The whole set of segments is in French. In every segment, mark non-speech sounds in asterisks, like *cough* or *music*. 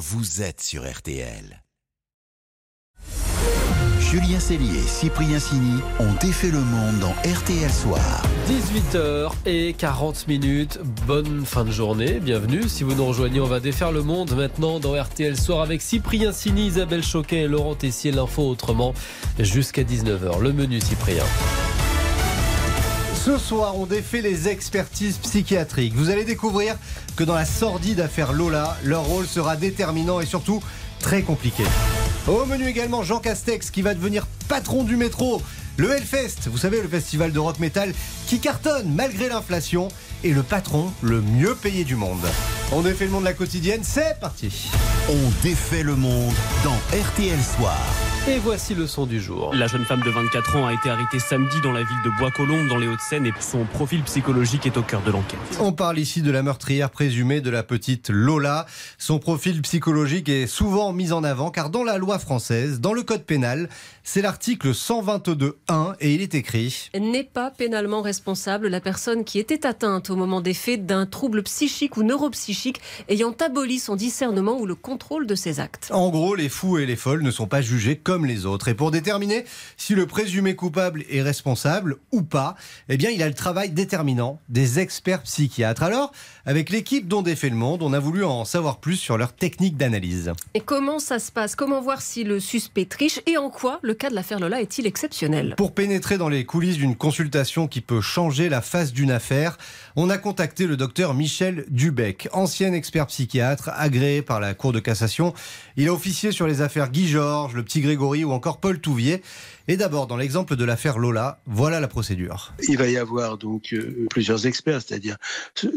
vous êtes sur RTL. Julien Cellier et Cyprien Sini ont défait le monde dans RTL Soir. 18h et 40 minutes. Bonne fin de journée. Bienvenue. Si vous nous rejoignez, on va défaire le monde maintenant dans RTL Soir avec Cyprien Sini, Isabelle Choquet et Laurent Tessier. L'info autrement jusqu'à 19h. Le menu Cyprien. Ce soir, on défait les expertises psychiatriques. Vous allez découvrir que dans la sordide affaire Lola, leur rôle sera déterminant et surtout très compliqué. Au menu également Jean Castex qui va devenir patron du métro. Le Hellfest, vous savez, le festival de rock metal qui cartonne malgré l'inflation et le patron le mieux payé du monde. On défait le monde de la quotidienne, c'est parti. On défait le monde dans RTL Soir. Et voici le son du jour. La jeune femme de 24 ans a été arrêtée samedi dans la ville de Bois-Colombes, dans les Hauts-de-Seine, et son profil psychologique est au cœur de l'enquête. On parle ici de la meurtrière présumée de la petite Lola. Son profil psychologique est souvent mis en avant car dans la loi française, dans le code pénal, c'est l'article 122.1 et il est écrit N'est pas pénalement responsable la personne qui était atteinte au moment des faits d'un trouble psychique ou neuropsychique ayant aboli son discernement ou le contrôle de ses actes. En gros, les fous et les folles ne sont pas jugés comme les autres. Et pour déterminer si le présumé coupable est responsable ou pas, eh bien, il a le travail déterminant des experts psychiatres. Alors, avec l'équipe dont défait le monde, on a voulu en savoir plus sur leur technique d'analyse. Et comment ça se passe? Comment voir si le suspect triche? Et en quoi le cas de l'affaire Lola est-il exceptionnel? Pour pénétrer dans les coulisses d'une consultation qui peut changer la face d'une affaire, on a contacté le docteur Michel Dubec, ancien expert psychiatre agréé par la Cour de cassation. Il a officié sur les affaires Guy Georges, le petit Grégory ou encore Paul Touvier. Et d'abord, dans l'exemple de l'affaire Lola, voilà la procédure. Il va y avoir donc euh, plusieurs experts, c'est-à-dire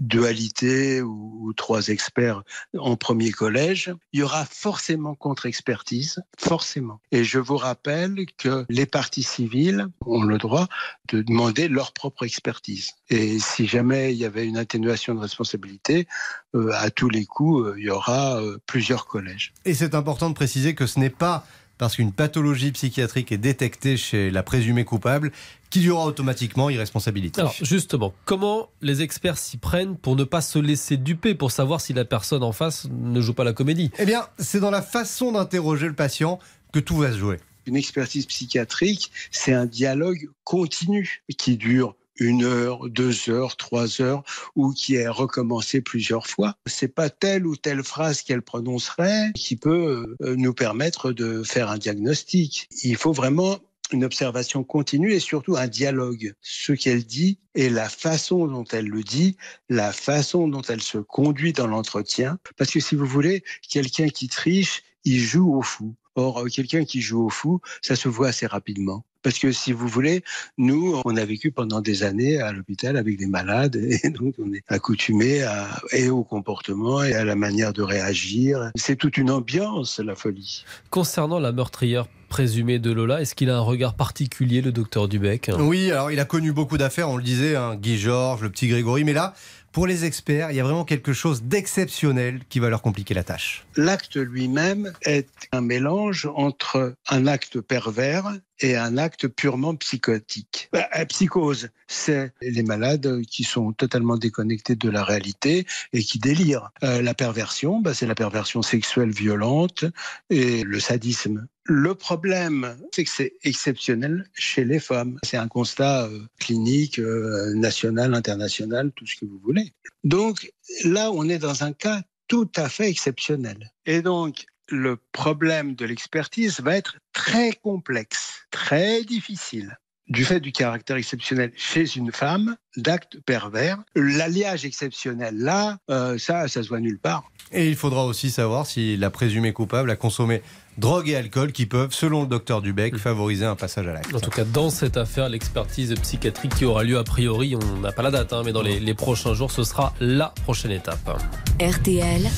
dualité ou, ou, trois experts en premier collège. Il y aura forcément contre-expertise, forcément. Et je vous rappelle que les parties civiles ont le droit de demander leur propre expertise. Et si jamais il y avait une atténuation de responsabilité, euh, à tous les coups, euh, il y aura euh, plusieurs collèges. Et c'est important de préciser que ce n'est pas parce qu'une pathologie psychiatrique est détectée chez la présumée coupable qu'il y aura automatiquement irresponsabilité. Alors justement, comment les experts s'y prennent pour ne pas se laisser duper, pour savoir si la personne en face ne joue pas la comédie? Eh bien, c'est dans la façon d'interroger le patient que tout va se jouer. Une expertise psychiatrique, c'est un dialogue continu qui dure une heure, deux heures, trois heures, ou qui est recommencé plusieurs fois. C'est pas telle ou telle phrase qu'elle prononcerait qui peut nous permettre de faire un diagnostic. Il faut vraiment une observation continue et surtout un dialogue. Ce qu'elle dit et la façon dont elle le dit, la façon dont elle se conduit dans l'entretien. Parce que si vous voulez, quelqu'un qui triche, il joue au fou. Or, quelqu'un qui joue au fou, ça se voit assez rapidement. Parce que si vous voulez, nous, on a vécu pendant des années à l'hôpital avec des malades *laughs* et donc on est accoutumé à, et au comportement et à la manière de réagir. C'est toute une ambiance, la folie. Concernant la meurtrière présumée de Lola, est-ce qu'il a un regard particulier, le docteur Dubec? Oui, alors il a connu beaucoup d'affaires, on le disait, hein, Guy Georges, le petit Grégory, mais là, pour les experts, il y a vraiment quelque chose d'exceptionnel qui va leur compliquer la tâche. L'acte lui-même est un mélange entre un acte pervers et un acte purement psychotique. La psychose, c'est les malades qui sont totalement déconnectés de la réalité et qui délirent. Euh, la perversion, bah, c'est la perversion sexuelle violente et le sadisme. Le problème, c'est que c'est exceptionnel chez les femmes. C'est un constat euh, clinique, euh, national, international, tout ce que vous voulez. Donc là, on est dans un cas tout à fait exceptionnel. Et donc, le problème de l'expertise va être très complexe, très difficile. Du fait du caractère exceptionnel chez une femme, d'actes pervers, l'alliage exceptionnel là, euh, ça, ça se voit nulle part. Et il faudra aussi savoir si la présumée coupable a consommé drogue et alcool qui peuvent, selon le docteur Dubec, favoriser un passage à l'acte. En tout cas, dans cette affaire, l'expertise psychiatrique qui aura lieu a priori, on n'a pas la date, hein, mais dans les, les, prochains jours, ce sera la prochaine étape. RTL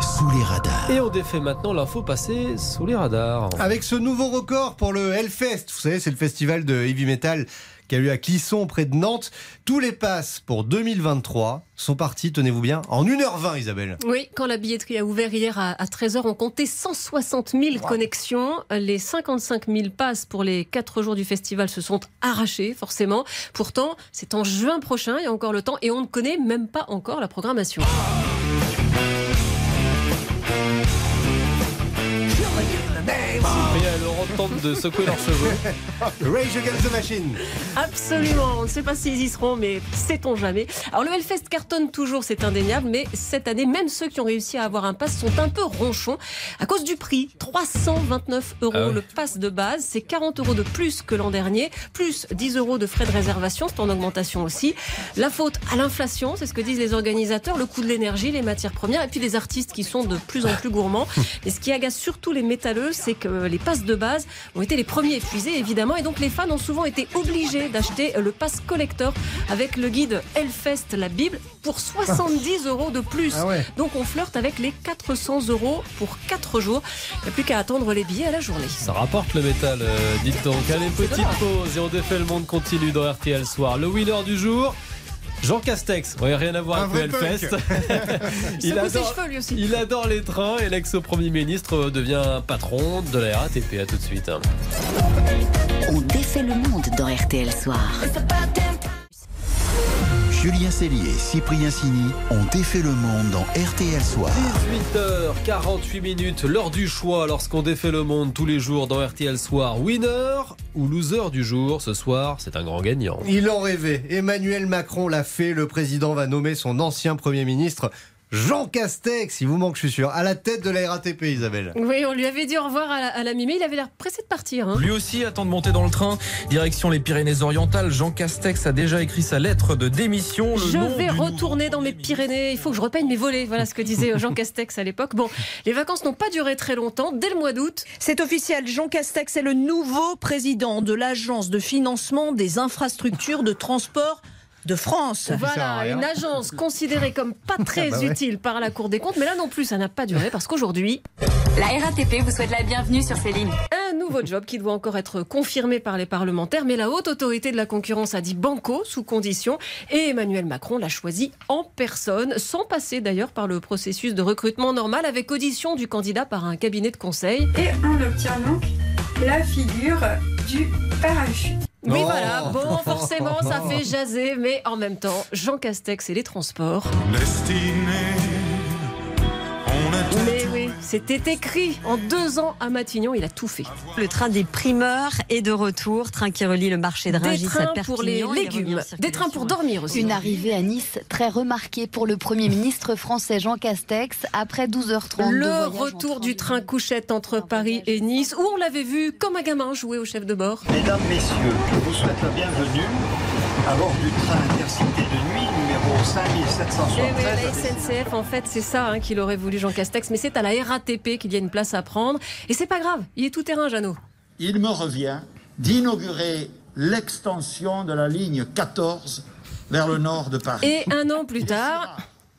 sous les radars. Et on défait maintenant l'info passée sous les radars. Avec ce nouveau record pour le Hellfest, vous savez, c'est le festival de heavy metal qui a lieu à Clisson, près de Nantes. Tous les passes pour 2023 sont partis, tenez-vous bien, en 1h20, Isabelle. Oui, quand la billetterie a ouvert hier à, 13h, on comptait 160 000 wow. connexions. Les 55 000 passes pour les 4 jours du festival se sont arrachées, forcément. Pourtant, c'est en juin prochain, il y a encore le temps, et on ne connaît même pas encore la programmation. De secouer leurs cheveux. *laughs* Rage Against the Machine. Absolument, on ne sait pas s'ils y seront, mais sait-on jamais. Alors le Hellfest cartonne toujours, c'est indéniable, mais cette année, même ceux qui ont réussi à avoir un pass sont un peu ronchons à cause du prix. 329 euros Ah ouais. le pass de base, c'est 40 euros de plus que l'an dernier, plus 10 euros de frais de réservation, c'est en augmentation aussi. La faute à l'inflation, c'est ce que disent les organisateurs, le coût de l'énergie, les matières premières, et puis les artistes qui sont de plus en plus gourmands. *laughs* Et ce qui agace surtout les métalleux, c'est que les passes de base ont été les premiers épuisés, évidemment, et donc les fans ont souvent été obligés d'acheter le pass collector avec le guide Hellfest, la Bible, pour 70 euros de plus. Ah ouais. Donc on flirte avec les 400 euros pour 4 jours. Il n'y a plus qu'à attendre les billets à la journée. Ça rapporte le métal, euh, dites donc. Allez, petite pause et on défait le monde continue dans RTL Soir. Le winner du jour, Jean Castex. Ouais, rien à voir Un avec Hellfest. *laughs* Il il, adore, cheveux lui aussi. il adore les trains et l'ex-premier ministre devient patron de la RATP. À tout de suite. On défait le monde dans RTL Soir. Julien Cellier et Cyprien Sini ont défait le monde dans RTL Soir. 18h48 minutes, l'heure du choix lorsqu'on défait le monde tous les jours dans RTL Soir. Winner ou loser du jour Ce soir, c'est un grand gagnant. Il en rêvait. Emmanuel Macron l'a fait. Le président va nommer son ancien Premier ministre, Jean Castex. Il vous manque, je suis sûr, à la tête de la RATP, Isabelle. Oui, on lui avait dit au revoir à la, à la mi-mai. Il avait l'air pressé de partir. hein. Lui aussi attend de monter dans le train. Direction les Pyrénées-Orientales. Jean Castex a déjà écrit sa lettre de démission. Le Je nom vais retourner dans mes Pyrénées. Il faut que je repeigne mes volets. Voilà ce que disait Jean *laughs* Castex à l'époque. Bon, les vacances n'ont pas duré très longtemps. Dès le mois d'août, C'est officiel, Jean Castex est le nouveau président de l'Agence de financement des infrastructures de transport de France. voilà, rien. une agence considérée comme pas très *laughs* Bah ouais. utile par la Cour des comptes. Mais là non plus, ça n'a pas duré parce qu'aujourd'hui, La RATP vous souhaite la bienvenue sur ces lignes. un nouveau job qui doit encore être confirmé par les parlementaires. Mais la haute autorité de la concurrence a dit banco sous condition. Et Emmanuel Macron l'a choisi en personne, sans passer d'ailleurs par le processus de recrutement normal avec audition du candidat par un cabinet de conseil. Et on obtient donc la figure du parachute. Oui, Oh. voilà. Bon, forcément, ça *laughs* fait jaser, mais en même temps, Jean Castex et les transports. Mais oui, c'était écrit. En deux ans à Matignon, il a tout fait. Le train des primeurs est de retour, train qui relie le marché de Rungis à trains Perpignan. pour les légumes, des trains pour dormir aussi. Une arrivée à Nice très remarquée pour le Premier ministre français Jean Castex après 12h30. de Le retour du train couchette entre Paris et Nice, où on l'avait vu comme un gamin jouer au chef de bord. Mesdames, Messieurs, je vous souhaite la bienvenue à bord du train intercité de nuit numéro Eh oui, 5773. la SNCF, en fait, c'est ça hein, qu'il aurait voulu Jean Castex, mais c'est à la RATP qu'il y a une place à prendre. Et c'est pas grave, il est tout terrain, Jeannot. Il me revient d'inaugurer l'extension de la ligne 14 vers le nord de Paris. Et un an plus tard,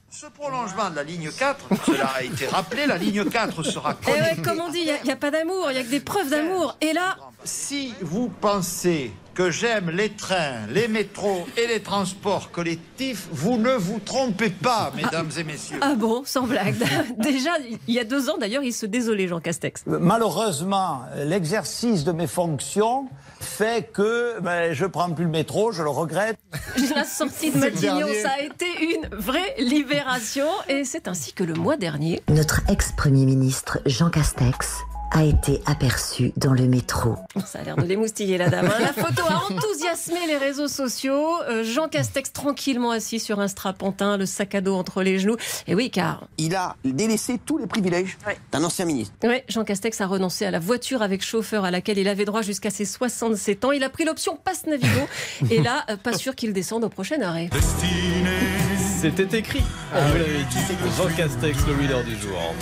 Ce prolongement de la ligne 4, cela a été rappelé, la ligne 4 sera eh ouais, connectée. comme on dit, il n'y a, pas d'amour, il n'y a que des preuves d'amour. Et là, Si vous pensez que j'aime les trains, les métros et les transports collectifs, vous ne vous trompez pas, mesdames et messieurs. ah bon, sans blague. *laughs* Déjà, il y a deux ans, d'ailleurs, il se désolait, Jean Castex. Malheureusement, l'exercice de mes fonctions fait que ben, je prends plus le métro, je le regrette. *laughs* La sortie de Matignon, ça a été une vraie libération. Et c'est ainsi que le mois dernier, Notre ex-premier ministre Jean Castex a été aperçu dans le métro. ça a l'air de l'émoustiller la dame. hein. La photo a enthousiasmé les réseaux sociaux. Euh, Jean Castex tranquillement assis sur un strapontin, le sac à dos entre les genoux. Et oui, car Il a délaissé tous les privilèges d'un ancien ministre. ouais, Jean Castex a renoncé à la voiture avec chauffeur à laquelle il avait droit jusqu'à ses 67 ans. Il a pris l'option passe Navigo. *laughs* Et là, euh, pas sûr qu'il descende au prochain arrêt. C'était écrit. Vous dit. Jean Castex, le winner du jour.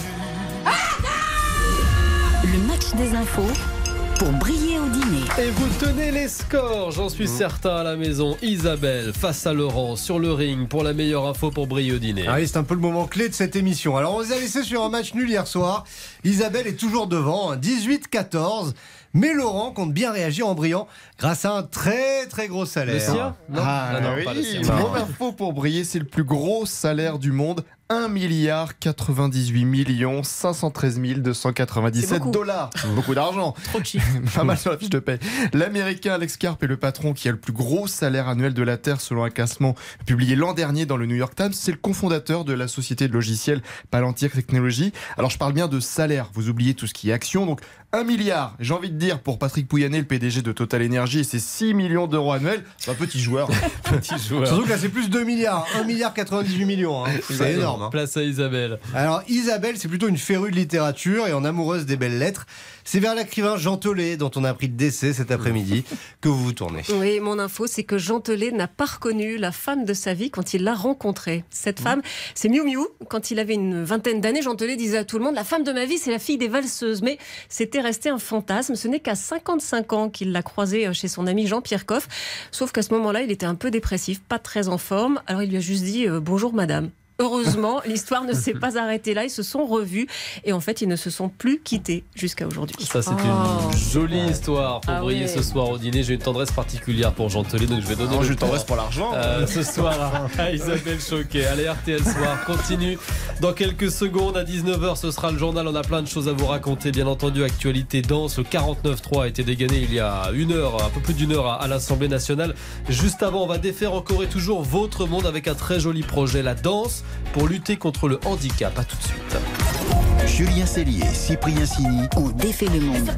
Des infos pour briller au dîner. Et vous tenez les scores, j'en suis certain à la maison. Isabelle face à Laurent sur le ring pour la meilleure info pour briller au dîner. Ah oui, c'est un peu le moment clé de cette émission. Alors, on vous a laissé sur un match nul hier soir. Isabelle est toujours devant, hein, 18-14. Mais Laurent compte bien réagir en brillant grâce à un très très gros salaire. Le sien? Non. Ah, Ah non, oui, pas le sien. mon info pour briller, c'est le plus gros salaire du monde. 1 milliard 98 millions 513 C'est 297 beaucoup. dollars. Beaucoup d'argent. *laughs* Trop chiffres. *laughs* Pas mal sur la fiche de paie. L'américain Alex Karp est le patron qui a le plus gros salaire annuel de la Terre selon un classement publié l'an dernier dans le New York Times. C'est le cofondateur de la société de logiciels Palantir Technologies. Alors je parle bien de salaire. Vous oubliez tout ce qui est action. Donc 1 milliard, j'ai envie de dire, pour Patrick Pouyanné, le PDG de Total Energy, et ses 6 millions d'euros annuels. C'est un petit joueur. *laughs* Petit joueur. Surtout que là, c'est plus 2 milliards. 1 milliard 98 millions. hein. C'est énorme. Hein. Place à Isabelle. Alors, Isabelle, c'est plutôt une férue de littérature et en amoureuse des belles lettres. C'est vers l'écrivain Jean Tollet, dont on a appris le décès cet après-midi, *laughs* que vous vous tournez. Oui, mon info, c'est que Jean Telet n'a pas reconnu la femme de sa vie quand il l'a rencontrée. Cette femme, c'est Miu Miu. Quand il avait une vingtaine d'années, Jean Telet disait à tout le monde La femme de ma vie, c'est la fille des valseuses. Mais c'était resté un fantasme. Ce n'est qu'à 55 ans qu'il l'a croisée euh, chez son ami Jean-Pierre Coff. Sauf qu'à ce moment-là, il était un peu dépressif, pas très en forme. Alors il lui a juste dit euh, Bonjour madame. Heureusement, l'histoire ne s'est pas arrêtée là. Ils se sont revus et en fait, ils ne se sont plus quittés jusqu'à aujourd'hui. Ça, c'est Oh. une jolie histoire pour Ah briller ouais. ce soir au dîner. J'ai une tendresse particulière pour Jean Telet, donc je vais donner. J'ai une temps, tendresse pour l'argent. euh, ce soir à, Isabelle Choquet. Allez, RTL Soir continue dans quelques secondes. À 19h, ce sera le journal. On a plein de choses à vous raconter. Bien entendu, actualité danse. Le 49.3 a été dégainé il y a une heure, un peu plus d'une heure à, à l'Assemblée nationale. Juste avant, on va défaire encore et toujours votre monde avec un très joli projet, la danse, pour lutter contre le handicap. À tout de suite. Julien Cellier, Cyprien Sini ont défait le monde.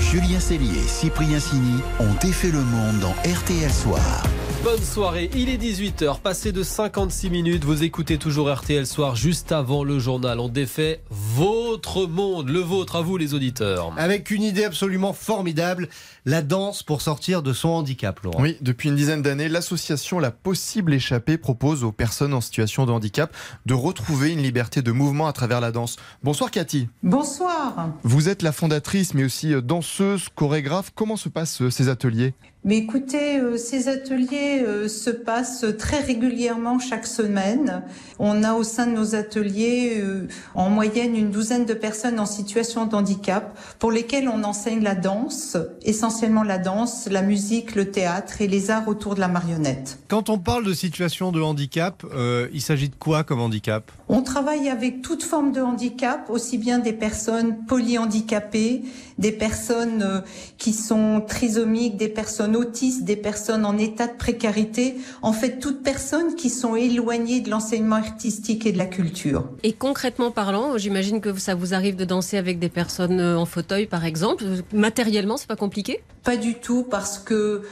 Julien Cellier et Cyprien Sini ont défait le monde dans RTL Soir. Bonne soirée, il est 18h, passé de 56 minutes, vous écoutez toujours RTL Soir juste avant le journal. On défait votre monde, le vôtre à vous les auditeurs. Avec une idée absolument formidable, la danse pour sortir de son handicap, Laurent. Oui, depuis une dizaine d'années, l'association La Possible Échappée propose aux personnes en situation de handicap de retrouver une liberté de mouvement à travers la danse. Bonsoir Cathy. Bonsoir. Vous êtes la fondatrice mais aussi euh, danseuse, chorégraphe. Comment se passent euh, ces ateliers? Mais écoutez, euh, ces ateliers euh, se passent très régulièrement chaque semaine. On a au sein de nos ateliers euh, en moyenne une douzaine de personnes en situation de handicap pour lesquelles on enseigne la danse, essentiellement la danse, la musique, le théâtre et les arts autour de la marionnette. Quand on parle de situation de handicap, euh, il s'agit de quoi comme handicap? On travaille avec toute forme de handicap, aussi bien des personnes polyhandicapées, des personnes euh, qui sont trisomiques, des personnes autistes, des personnes en état de précarité, en fait toutes personnes qui sont éloignées de l'enseignement artistique et de la culture. Et concrètement parlant, j'imagine que ça vous arrive de danser avec des personnes euh, en fauteuil, par exemple. Matériellement, c'est pas compliqué? Pas du tout parce que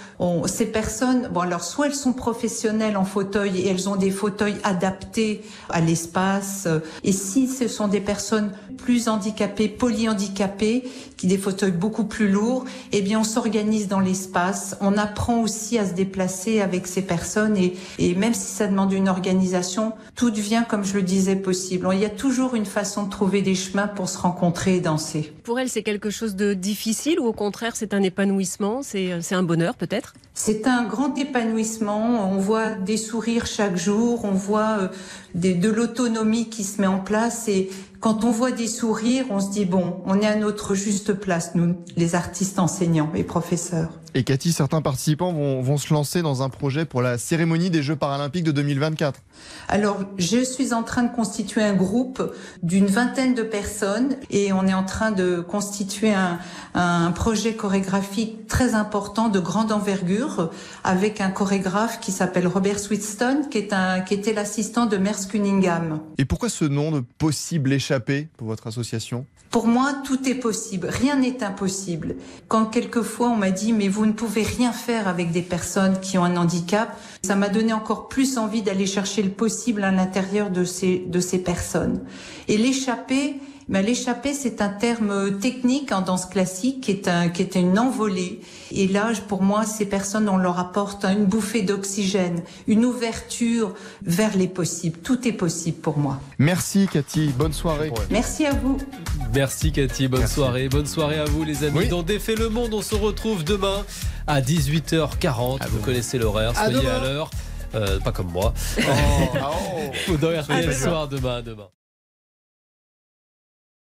ces personnes, bon alors soit elles sont professionnelles en fauteuil et elles ont des fauteuils adaptés à l'espace, euh, et si ce sont des personnes plus handicapées, polyhandicapées, qui des fauteuils beaucoup plus lourds, eh bien on s'organise dans l'espace, on apprend aussi à se déplacer avec ces personnes et, et même si ça demande une organisation, tout devient comme je le disais possible. Il y a toujours une façon de trouver des chemins pour se rencontrer et danser. Pour elle, c'est quelque chose de difficile ou au contraire, c'est un épanouissement, c'est euh, c'est un bonheur peut-être? C'est un grand épanouissement. On voit des sourires chaque jour, on voit euh, des- de l'autonomie qui se met en place et quand on voit des sourires, on se dit bon, on est à notre juste place, nous, les artistes enseignants et professeurs. Et Cathy, certains participants vont, vont se lancer dans un projet pour la cérémonie des Jeux paralympiques de 2024. Alors, je suis en train de constituer un groupe d'une vingtaine de personnes et on est en train de constituer un, un projet chorégraphique très important de grande envergure avec un chorégraphe qui s'appelle Robert Sweetston, qui est un, qui était l'assistant de Merce Cunningham. Et pourquoi ce nom de possible échappé pour votre association? Pour moi, tout est possible. Rien n'est impossible. Quand quelquefois on m'a dit, mais vous ne pouvez rien faire avec des personnes qui ont un handicap, ça m'a donné encore plus envie d'aller chercher le possible à l'intérieur de ces, de ces personnes. Et l'échappée, ben, l'échappée, c'est un terme technique en danse classique qui est, un, qui est une envolée. Et là, pour moi, ces personnes, on leur apporte une bouffée d'oxygène, une ouverture vers les possibles. Tout est possible pour moi. Merci Cathy, bonne soirée. Merci à vous. Merci Cathy, bonne soirée. Bonne soirée à vous les amis. Oui. Dans Défait le Monde, on se retrouve demain à 18h40. vous connaissez l'horaire, À soyez demain. à l'heure. Euh, pas comme moi. Ou dans RTL Soir demain, demain.